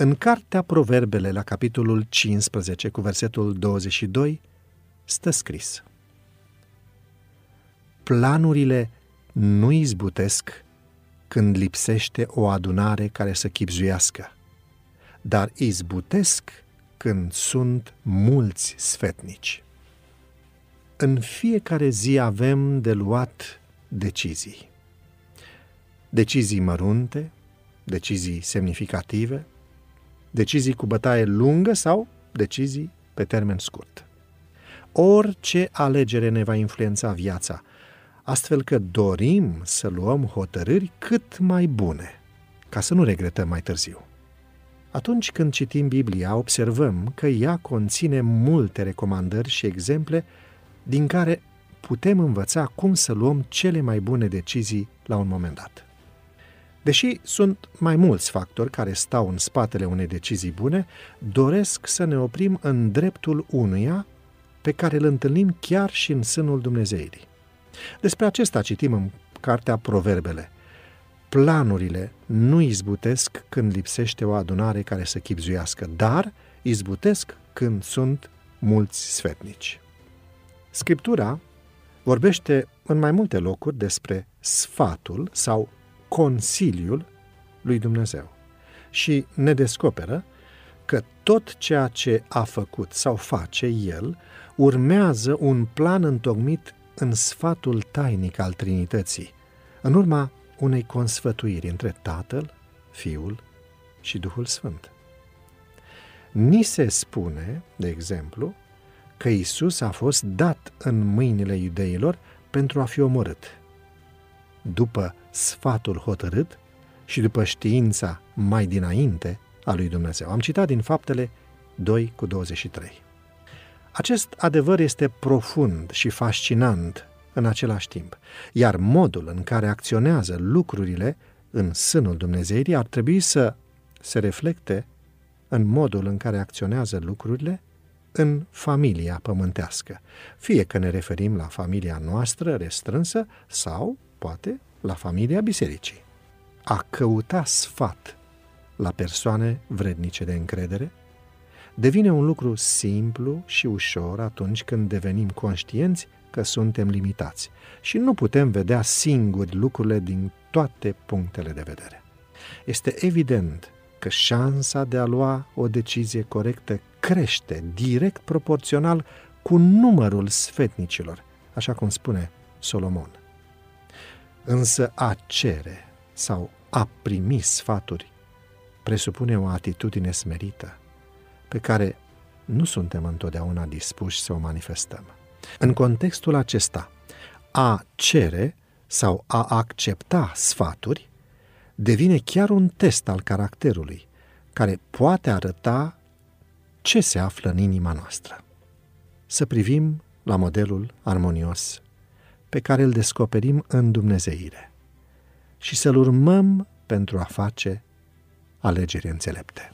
În cartea Proverbele, la capitolul 15, cu versetul 22, stă scris Planurile nu izbutesc când lipsește o adunare care să chipzuiască, dar izbutesc când sunt mulți sfetnici. În fiecare zi avem de luat decizii. Decizii mărunte, decizii semnificative, decizii cu bătaie lungă sau decizii pe termen scurt. Orice alegere ne va influența viața, astfel că dorim să luăm hotărâri cât mai bune, ca să nu regretăm mai târziu. Atunci când citim Biblia, observăm că ea conține multe recomandări și exemple din care putem învăța cum să luăm cele mai bune decizii la un moment dat. Deși sunt mai mulți factori care stau în spatele unei decizii bune, doresc să ne oprim în dreptul unuia pe care îl întâlnim chiar și în sânul Dumnezeirii. Despre acesta citim în cartea Proverbele. Planurile nu izbutesc când lipsește o adunare care să chipzuiască, dar izbutesc când sunt mulți sfetnici. Scriptura vorbește în mai multe locuri despre sfatul sau consiliul lui Dumnezeu și ne descoperă că tot ceea ce a făcut sau face El urmează un plan întocmit în sfatul tainic al Trinității, în urma unei consfătuiri între Tatăl, Fiul și Duhul Sfânt. Ni se spune, de exemplu, că Isus a fost dat în mâinile iudeilor pentru a fi omorât. După sfatul hotărât și după știința mai dinainte a lui Dumnezeu. Am citat din faptele 2 cu 23. Acest adevăr este profund și fascinant în același timp, iar modul în care acționează lucrurile în sânul Dumnezeirii ar trebui să se reflecte în modul în care acționează lucrurile în familia pământească, fie că ne referim la familia noastră restrânsă sau, poate, la familia bisericii. A căuta sfat la persoane vrednice de încredere devine un lucru simplu și ușor atunci când devenim conștienți că suntem limitați și nu putem vedea singuri lucrurile din toate punctele de vedere. Este evident că șansa de a lua o decizie corectă crește direct proporțional cu numărul sfetnicilor, așa cum spune Solomon. Însă a cere sau a primi sfaturi presupune o atitudine smerită, pe care nu suntem întotdeauna dispuși să o manifestăm. În contextul acesta, a cere sau a accepta sfaturi devine chiar un test al caracterului, care poate arăta ce se află în inima noastră. Să privim la modelul armonios pe care îl descoperim în Dumnezeire și să-l urmăm pentru a face alegeri înțelepte.